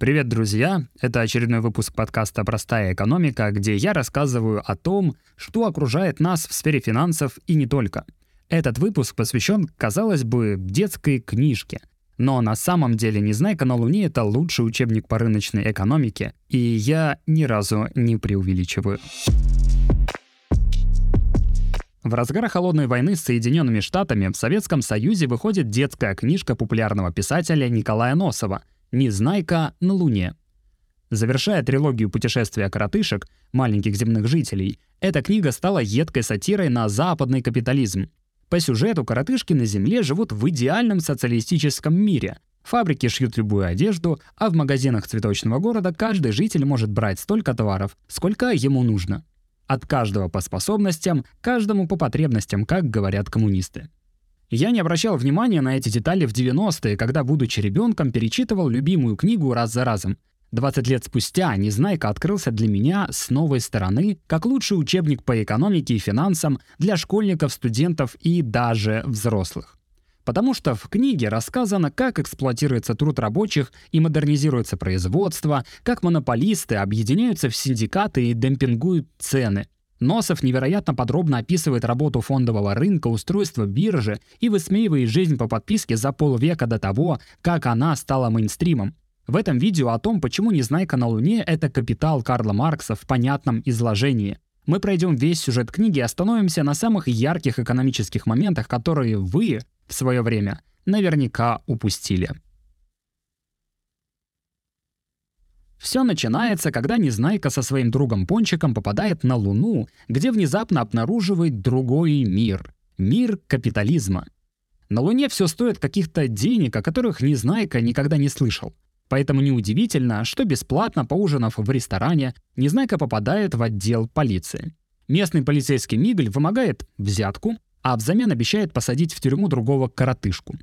Привет, друзья! Это очередной выпуск подкаста «Простая экономика», где я рассказываю о том, что окружает нас в сфере финансов и не только. Этот выпуск посвящен, казалось бы, детской книжке. Но на самом деле «Незнайка на Луне» — это лучший учебник по рыночной экономике, и я ни разу не преувеличиваю. В разгар холодной войны с Соединенными Штатами в Советском Союзе выходит детская книжка популярного писателя Николая Носова «Незнайка на Луне». Завершая трилогию путешествия коротышек, маленьких земных жителей, эта книга стала едкой сатирой на западный капитализм. По сюжету коротышки на Земле живут в идеальном социалистическом мире. Фабрики шьют любую одежду, а в магазинах цветочного города каждый житель может брать столько товаров, сколько ему нужно. От каждого по способностям, каждому по потребностям, как говорят коммунисты. Я не обращал внимания на эти детали в 90-е, когда, будучи ребенком, перечитывал любимую книгу раз за разом. 20 лет спустя «Незнайка» открылся для меня с новой стороны, как лучший учебник по экономике и финансам для школьников, студентов и даже взрослых. Потому что в книге рассказано, как эксплуатируется труд рабочих и модернизируется производство, как монополисты объединяются в синдикаты и демпингуют цены. Носов невероятно подробно описывает работу фондового рынка, устройство биржи и высмеивает жизнь по подписке за полвека до того, как она стала мейнстримом. В этом видео о том, почему «Незнайка на Луне» — это капитал Карла Маркса в понятном изложении. Мы пройдем весь сюжет книги и остановимся на самых ярких экономических моментах, которые вы, в свое время наверняка упустили. Все начинается, когда Незнайка со своим другом Пончиком попадает на Луну, где внезапно обнаруживает другой мир. Мир капитализма. На Луне все стоит каких-то денег, о которых Незнайка никогда не слышал. Поэтому неудивительно, что бесплатно поужинав в ресторане, Незнайка попадает в отдел полиции. Местный полицейский Мигль вымогает взятку, а взамен обещает посадить в тюрьму другого коротышку.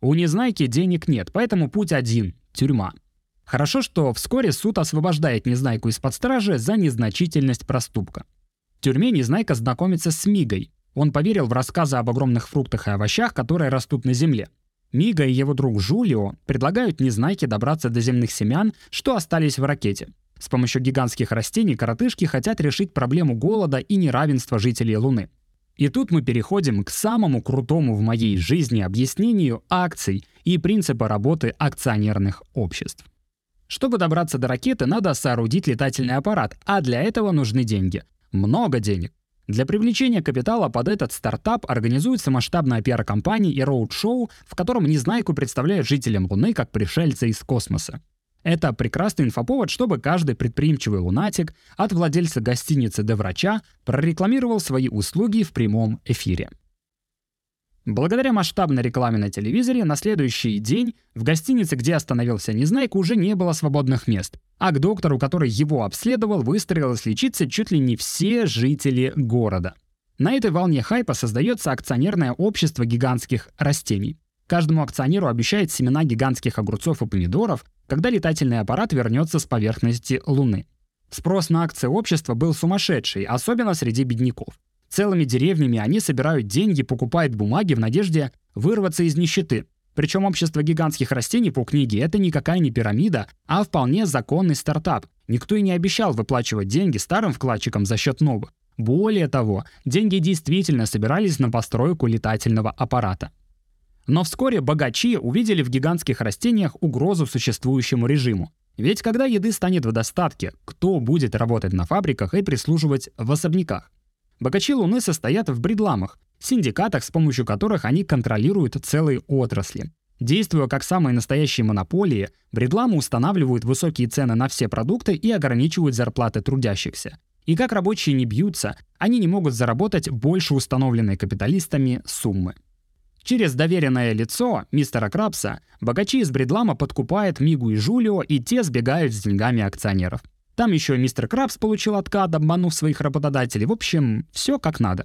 У Незнайки денег нет, поэтому путь один — тюрьма. Хорошо, что вскоре суд освобождает Незнайку из-под стражи за незначительность проступка. В тюрьме Незнайка знакомится с Мигой. Он поверил в рассказы об огромных фруктах и овощах, которые растут на земле. Мига и его друг Жулио предлагают Незнайке добраться до земных семян, что остались в ракете. С помощью гигантских растений коротышки хотят решить проблему голода и неравенства жителей Луны. И тут мы переходим к самому крутому в моей жизни объяснению акций и принципа работы акционерных обществ. Чтобы добраться до ракеты, надо соорудить летательный аппарат, а для этого нужны деньги. Много денег. Для привлечения капитала под этот стартап организуется масштабная пиар-компания и роуд-шоу, в котором Незнайку представляют жителям Луны как пришельца из космоса. Это прекрасный инфоповод, чтобы каждый предприимчивый лунатик от владельца гостиницы до врача прорекламировал свои услуги в прямом эфире. Благодаря масштабной рекламе на телевизоре на следующий день в гостинице, где остановился Незнайка, уже не было свободных мест, а к доктору, который его обследовал, выстроилось лечиться чуть ли не все жители города. На этой волне хайпа создается акционерное общество гигантских растений. Каждому акционеру обещают семена гигантских огурцов и помидоров, когда летательный аппарат вернется с поверхности Луны. Спрос на акции общества был сумасшедший, особенно среди бедняков. Целыми деревнями они собирают деньги, покупают бумаги в надежде вырваться из нищеты. Причем общество гигантских растений по книге — это никакая не пирамида, а вполне законный стартап. Никто и не обещал выплачивать деньги старым вкладчикам за счет новых. Более того, деньги действительно собирались на постройку летательного аппарата. Но вскоре богачи увидели в гигантских растениях угрозу существующему режиму. Ведь когда еды станет в достатке, кто будет работать на фабриках и прислуживать в особняках? Богачи Луны состоят в бредламах, синдикатах, с помощью которых они контролируют целые отрасли. Действуя как самые настоящие монополии, бредламы устанавливают высокие цены на все продукты и ограничивают зарплаты трудящихся. И как рабочие не бьются, они не могут заработать больше установленной капиталистами суммы. Через доверенное лицо, мистера Крабса, богачи из Бредлама подкупают Мигу и Жулио, и те сбегают с деньгами акционеров. Там еще мистер Крабс получил откат, обманув своих работодателей. В общем, все как надо.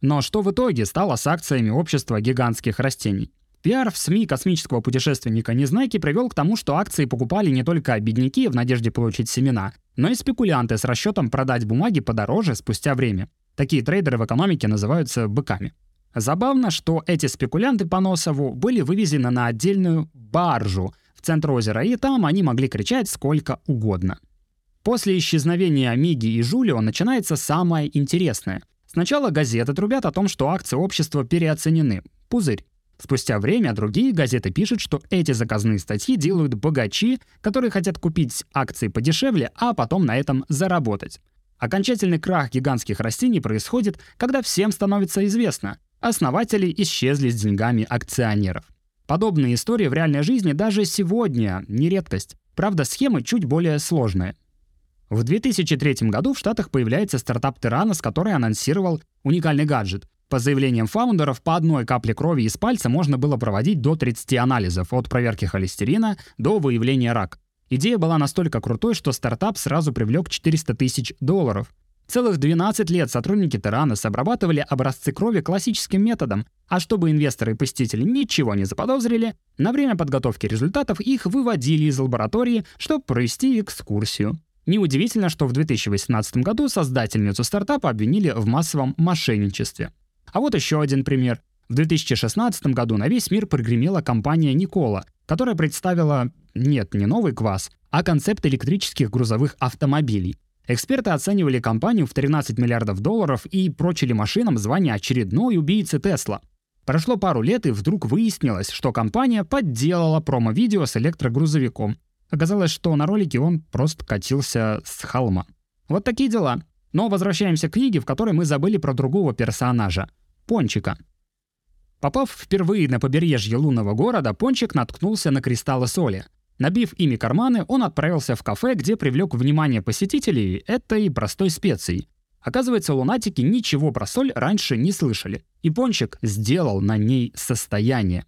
Но что в итоге стало с акциями общества гигантских растений? Пиар в СМИ космического путешественника Незнайки привел к тому, что акции покупали не только бедняки в надежде получить семена, но и спекулянты с расчетом продать бумаги подороже спустя время. Такие трейдеры в экономике называются быками. Забавно, что эти спекулянты по Носову были вывезены на отдельную баржу в центр озера, и там они могли кричать сколько угодно. После исчезновения Миги и Жулио начинается самое интересное. Сначала газеты трубят о том, что акции общества переоценены. Пузырь. Спустя время другие газеты пишут, что эти заказные статьи делают богачи, которые хотят купить акции подешевле, а потом на этом заработать. Окончательный крах гигантских растений происходит, когда всем становится известно. Основатели исчезли с деньгами акционеров. Подобные истории в реальной жизни даже сегодня не редкость. Правда, схемы чуть более сложные. В 2003 году в Штатах появляется стартап Terranos, который анонсировал уникальный гаджет. По заявлениям фаундеров, по одной капле крови из пальца можно было проводить до 30 анализов, от проверки холестерина до выявления рака. Идея была настолько крутой, что стартап сразу привлек 400 тысяч долларов. Целых 12 лет сотрудники Terranos обрабатывали образцы крови классическим методом, а чтобы инвесторы и посетители ничего не заподозрили, на время подготовки результатов их выводили из лаборатории, чтобы провести экскурсию. Неудивительно, что в 2018 году создательницу стартапа обвинили в массовом мошенничестве. А вот еще один пример. В 2016 году на весь мир прогремела компания «Никола», которая представила, нет, не новый квас, а концепт электрических грузовых автомобилей. Эксперты оценивали компанию в 13 миллиардов долларов и прочили машинам звание очередной убийцы Тесла. Прошло пару лет, и вдруг выяснилось, что компания подделала промо-видео с электрогрузовиком. Оказалось, что на ролике он просто катился с холма. Вот такие дела. Но возвращаемся к книге, в которой мы забыли про другого персонажа — Пончика. Попав впервые на побережье лунного города, Пончик наткнулся на кристаллы соли. Набив ими карманы, он отправился в кафе, где привлек внимание посетителей этой простой специей. Оказывается, лунатики ничего про соль раньше не слышали. И Пончик сделал на ней состояние.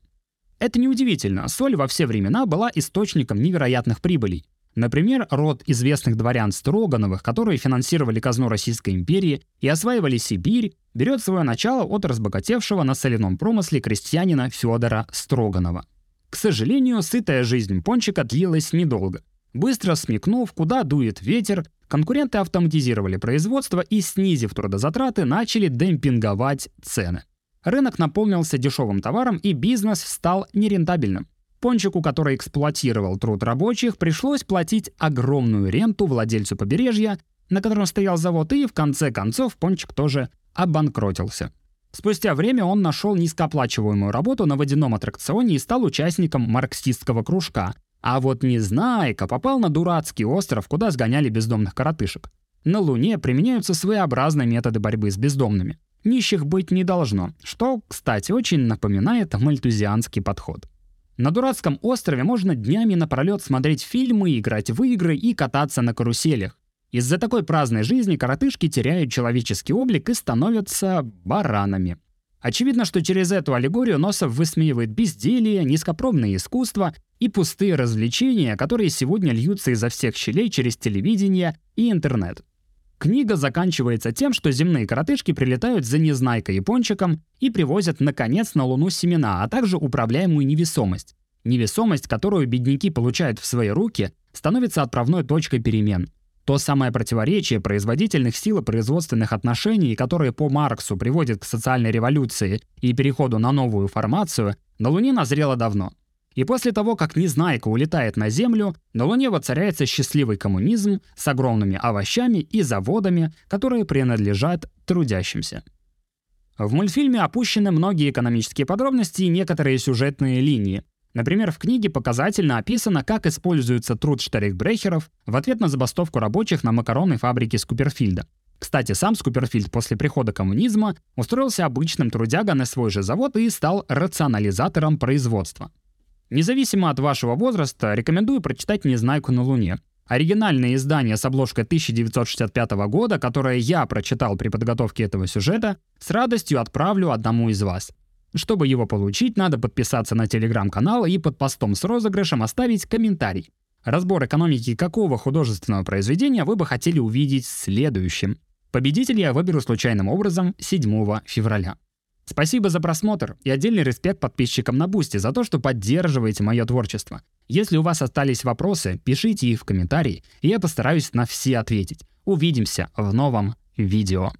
Это неудивительно, соль во все времена была источником невероятных прибылей. Например, род известных дворян Строгановых, которые финансировали казну Российской империи и осваивали Сибирь, берет свое начало от разбогатевшего на соляном промысле крестьянина Федора Строганова. К сожалению, сытая жизнь Пончика длилась недолго. Быстро смекнув, куда дует ветер, конкуренты автоматизировали производство и, снизив трудозатраты, начали демпинговать цены. Рынок наполнился дешевым товаром, и бизнес стал нерентабельным. Пончику, который эксплуатировал труд рабочих, пришлось платить огромную ренту владельцу побережья, на котором стоял завод, и в конце концов Пончик тоже обанкротился. Спустя время он нашел низкооплачиваемую работу на водяном аттракционе и стал участником марксистского кружка. А вот Незнайка попал на дурацкий остров, куда сгоняли бездомных коротышек. На Луне применяются своеобразные методы борьбы с бездомными. Нищих быть не должно, что, кстати, очень напоминает мальтузианский подход. На дурацком острове можно днями напролет смотреть фильмы, играть в игры и кататься на каруселях. Из-за такой праздной жизни коротышки теряют человеческий облик и становятся баранами. Очевидно, что через эту аллегорию Носов высмеивает безделие, низкопробное искусство и пустые развлечения, которые сегодня льются изо всех щелей через телевидение и интернет. Книга заканчивается тем, что земные коротышки прилетают за Незнайкой и Пончиком и привозят, наконец, на Луну семена, а также управляемую невесомость. Невесомость, которую бедняки получают в свои руки, становится отправной точкой перемен. То самое противоречие производительных сил и производственных отношений, которые по Марксу приводит к социальной революции и переходу на новую формацию, на Луне назрело давно. И после того, как Незнайка улетает на Землю, на Луне воцаряется счастливый коммунизм с огромными овощами и заводами, которые принадлежат трудящимся. В мультфильме опущены многие экономические подробности и некоторые сюжетные линии. Например, в книге показательно описано, как используется труд штрихбрехеров в ответ на забастовку рабочих на макаронной фабрике Скуперфильда. Кстати, сам Скуперфильд после прихода коммунизма устроился обычным трудяга на свой же завод и стал рационализатором производства. Независимо от вашего возраста, рекомендую прочитать «Незнайку на Луне». Оригинальное издание с обложкой 1965 года, которое я прочитал при подготовке этого сюжета, с радостью отправлю одному из вас. Чтобы его получить, надо подписаться на телеграм-канал и под постом с розыгрышем оставить комментарий. Разбор экономики какого художественного произведения вы бы хотели увидеть следующим. Победителя я выберу случайным образом 7 февраля. Спасибо за просмотр и отдельный респект подписчикам на Boosty за то, что поддерживаете мое творчество. Если у вас остались вопросы, пишите их в комментарии, и я постараюсь на все ответить. Увидимся в новом видео.